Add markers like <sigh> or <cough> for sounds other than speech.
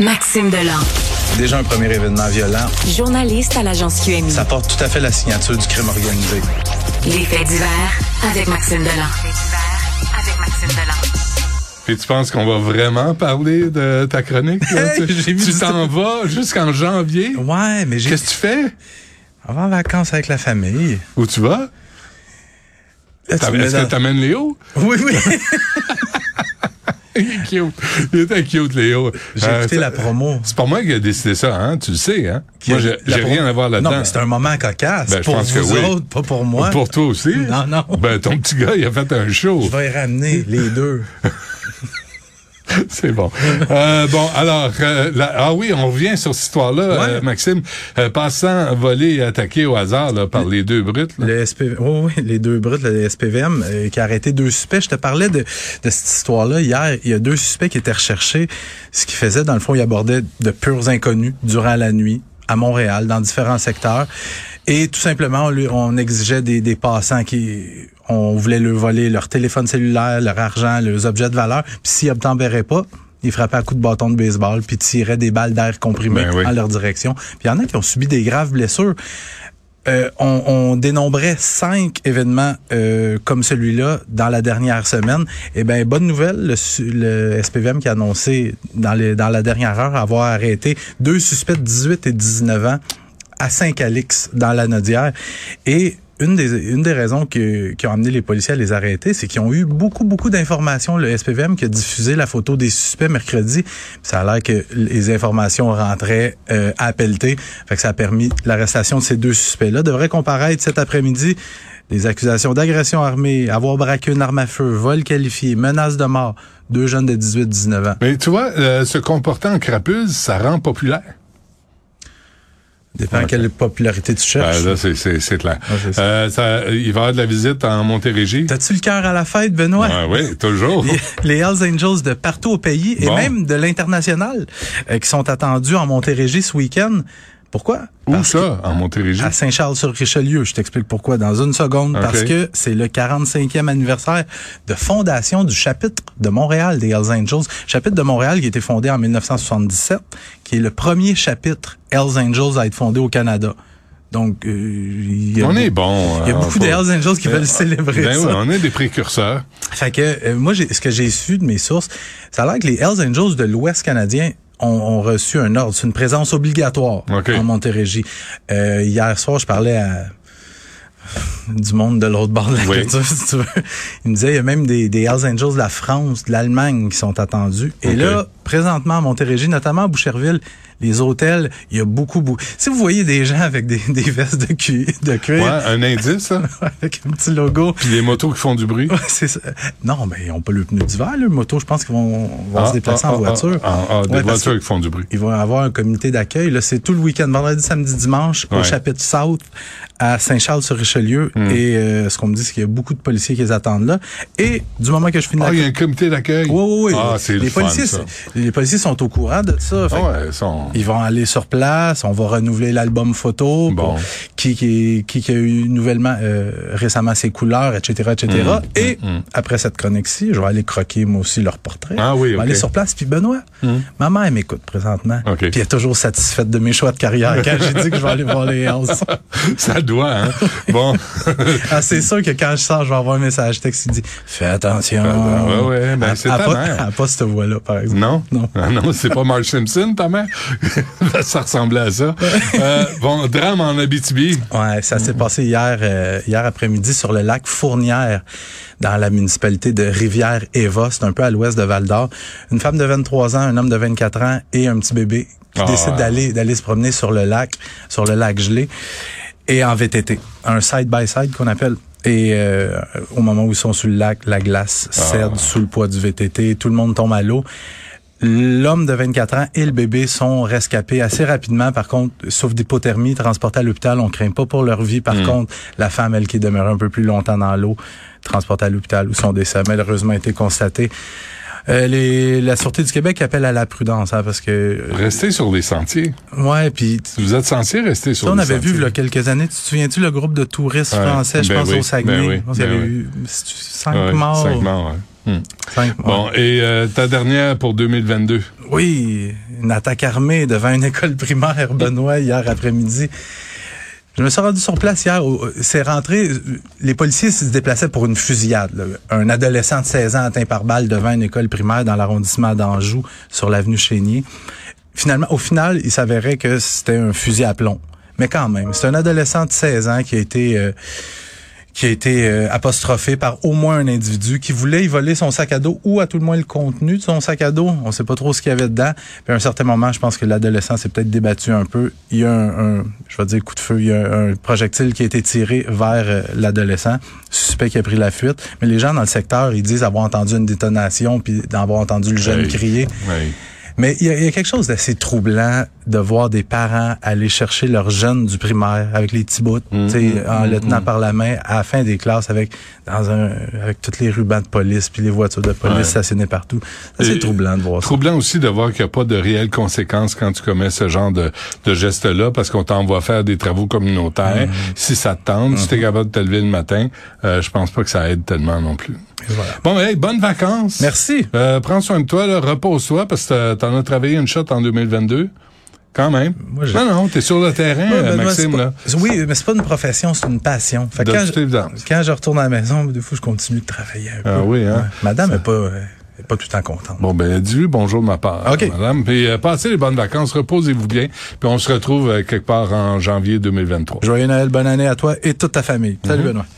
Maxime Delan. Déjà un premier événement violent. Journaliste à l'agence QMI. Ça porte tout à fait la signature du crime organisé. Les faits divers avec Maxime Delan. avec Maxime Et tu penses qu'on va vraiment parler de ta chronique? là? Hey, tu t'en vas jusqu'en janvier? Ouais, mais j'ai. Qu'est-ce que tu fais? On va en vacances avec la famille. Où tu vas? Est-ce que t'amènes Léo? Oui, oui. <laughs> Il est cute. Il était cute, Léo. J'ai Euh, écouté la promo. C'est pas moi qui ai décidé ça, hein? Tu le sais, hein? Qui Moi, j'ai rien à voir là-dedans. Non, mais c'est un moment cocasse. Ben, je pour que vous oui. autres, pas pour moi. Pour toi aussi? <laughs> Non, non. Ben, ton petit gars, il a fait un show. Je vais y ramener les deux. <laughs> <laughs> C'est bon. Euh, bon, alors, euh, la- ah oui, on revient sur cette histoire-là, Ouais. euh, Maxime. Euh, passant, volé et attaqué au hasard là, par les deux brutes. là. Le SP, oui, oui, les deux brutes, le SPVM, euh, qui a arrêté deux suspects. Je te parlais de, de cette histoire-là hier. Il y a deux suspects qui étaient recherchés. Ce qu'ils faisaient, dans le fond, ils abordaient de purs inconnus durant la nuit à Montréal, dans différents secteurs. Et tout simplement, on, lui- on exigeait des, des passants qui... On voulait leur voler leur téléphone cellulaire, leur argent, leurs objets de valeur. Puis s'ils obtempéraient pas, ils frappaient à coups de bâton de baseball, puis tiraient des balles d'air comprimées Ben oui. en leur direction. Puis il y en a qui ont subi des graves blessures. Euh, on, on dénombrait cinq événements euh, comme celui-là dans la dernière semaine. Eh bien, bonne nouvelle, le SPVM qui a annoncé dans, les, dans la dernière heure avoir arrêté deux suspects de 18 et 19 ans à Saint-Calix, dans la Nodière. Et une des, une des raisons que- qui ont amené les policiers à les arrêter, c'est qu'ils ont eu beaucoup, beaucoup d'informations. Le SPVM qui a diffusé la photo des suspects mercredi, ça a l'air que les informations rentraient euh, à pelleter. Fait que ça a permis l'arrestation de ces deux suspects-là. Devraient comparaître cet après-midi des accusations d'agression armée, avoir braqué une arme à feu, vol qualifié, menace de mort. Deux jeunes de 18-19 ans. Mais tu vois, euh, se comporter en crapule, ça rend populaire. Dépend Ouais. quelle popularité tu cherches. Ben, là, c'est- c'est c'est clair. Ça. Euh, ça- il va y avoir de la visite en Montérégie. T'as-tu le cœur à la fête, Benoît? Ouais, oui, toujours. Les- les Hells Angels de partout au pays et même de l'international euh, qui sont attendus en Montérégie ce week-end. Pourquoi? Où Parce ça, en Montérégie? que- À Saint-Charles-sur-Richelieu. Je t'explique pourquoi dans une seconde. Parce que c'est le 45e anniversaire de fondation du chapitre de Montréal des Hells Angels. Chapitre de Montréal qui a été fondé en 1977, qui est le premier chapitre Hells Angels à être fondé au Canada. Donc, euh, il y a On est bon. Il y a hein, beaucoup faut- de Hells Angels qui veulent célébrer Ben ça. oui, on est des précurseurs. Fait que euh, moi, ce que j'ai su de mes sources, ça a l'air que les Hells Angels de l'Ouest canadien ont, ont reçu un ordre, c'est une présence obligatoire OK. en Montérégie. Euh, hier soir, je parlais à du monde de l'autre bord de la Oui. culture, si tu veux. Il me disait, il y a même des, des Hells Angels de la France, de l'Allemagne qui sont attendus. Et là, présentement à Montérégie, notamment à Boucherville, les hôtels, il y a beaucoup, beaucoup. Si vous voyez des gens avec des, des vestes de, cu- de cuir, Ouais, un indice, hein? <laughs> avec un petit logo, Puis les motos qui font du bruit. Ouais, c'est ça. Non, mais ils ont pas le pneu d'hiver, le moto. Je pense qu'ils vont, vont se déplacer ah, en ah, voiture. ah, ah, des Ouais, voitures qui font du bruit. Ils vont avoir un comité d'accueil. Là, c'est tout le week-end, vendredi, samedi, dimanche, au chapitre South à Saint-Charles-sur-Richelieu. Hmm. Et euh, ce qu'on me dit, c'est qu'il y a beaucoup de policiers qui les attendent là. Et du moment que je finis Ah, il y a un comité d'accueil. oui, oui, oui. Ah, c'est le les fun, policiers, ça. les policiers sont au courant de ça. Fait Ah ouais, ils sont... Ils vont aller sur place, on va renouveler l'album photo, qui, qui, qui, qui a eu nouvellement euh, récemment ses couleurs, etc., etc. Mmh, Et après cette chronique-ci, je vais aller croquer moi aussi leur portrait. Ah oui, Je vais aller sur place. Puis Benoît, ma mère m'écoute présentement. Puis elle est toujours satisfaite de mes choix de carrière <laughs> quand j'ai dit que je vais aller voir les Hells. <laughs> Ça doit, hein? Bon. <laughs> ah, c'est sûr que quand je sors, je vais avoir un message texte qui dit Fais attention. Ah, ouais, ouais, ben, c'est ta pas- mère. elle a pas cette voix-là, par exemple. Non? Non. Ah non, c'est pas Marge Simpson, ta mère? ça ressemblait à ça. Euh, bon, drame en Abitibi. Ouais, ça s'est passé hier, euh, hier après-midi sur le lac Fournière, dans la municipalité de Rivière-Éva. C'est un peu à l'ouest de Val-d'Or. Une femme de 23 ans, un homme de 24 ans et un petit bébé qui Ah. décident d'aller d'aller se promener sur le lac, sur le lac gelé et en VTT, un side by side qu'on appelle. Et euh, au moment où ils sont sur le lac, la glace cède sous le poids du VTT, tout le monde tombe à l'eau. L'homme de 24 ans et le bébé sont rescapés assez rapidement. Par contre, sauf d'hypothermie, transportés à l'hôpital, on craint pas pour leur vie. Par contre, la femme, elle qui demeure un peu plus longtemps dans l'eau, transportée à l'hôpital où son décès a malheureusement été constaté. Euh, les, la Sûreté du Québec appelle à la prudence, hein, parce que... Restez sur les sentiers. Ouais, puis... Vous êtes censé rester sur Ça, on les avait sentiers. vu il y a quelques années, tu te souviens-tu le groupe de touristes Ouais, français, je ben pense oui, au Saguenay, ben oui, il y ben avait oui. eu cinq Ouais, morts? Cinq morts, ouais. Cinq mois. Bon, et euh, ta dernière pour 2022? Oui, une attaque armée devant une école primaire, Benoît, hier après-midi. Je me suis rendu sur place hier. C'est rentré. Les policiers se déplaçaient pour une fusillade. là. Un adolescent de 16 ans atteint par balle devant une école primaire dans l'arrondissement d'Anjou, sur l'avenue Chénier. Finalement, au final, il s'avérait que c'était un fusil à plomb. Mais quand même, c'est un adolescent de 16 ans qui a été euh, qui a été euh, apostrophé par au moins un individu qui voulait y voler son sac à dos ou à tout le moins le contenu de son sac à dos. On sait pas trop ce qu'il y avait dedans. Puis à un certain moment, je pense que l'adolescent s'est peut-être débattu un peu. Il y a un, un- je vais dire coup de feu, il y a un, projectile qui a été tiré vers euh, l'adolescent, suspect qui a pris la fuite. Mais les gens dans le secteur, ils disent avoir entendu une détonation puis d'avoir entendu le jeune Oui. crier. Oui. Mais il y, a, il y a quelque chose d'assez troublant de voir des parents aller chercher leurs jeunes du primaire avec les petits bouts, tu sais, en le tenant par la main à la fin des classes avec dans un avec toutes les rubans de police puis les voitures de police Ouais. stationnées partout. C'est troublant de voir ça. Troublant aussi de voir qu'il n'y a pas de réelles conséquences quand tu commets ce genre de, de geste-là, parce qu'on t'envoie faire des travaux communautaires. Si ça te tente, si t'es capable de te lever le matin, euh, je pense pas que ça aide tellement non plus. Voilà. Bon, hey, bonnes vacances. Merci. Euh, prends soin de toi, repose-toi, parce que t'en as travaillé une shot en 2022. Quand même. Moi, non, non, t'es sur le terrain, Ouais, Maxime, là. Oui, mais c'est pas une profession, c'est une passion. Fait De quand, je, quand je retourne à la maison, des fois je continue de travailler un Ah peu. oui, hein? Ouais. Madame est pas euh, pas tout le temps contente. Bon, ben, dis-lui bonjour de ma part, OK. madame. Puis, euh, passez les bonnes vacances, reposez-vous bien. Puis, on se retrouve euh, quelque part en janvier 2023. Joyeux Noël, bonne année à toi et toute ta famille. Salut Benoît.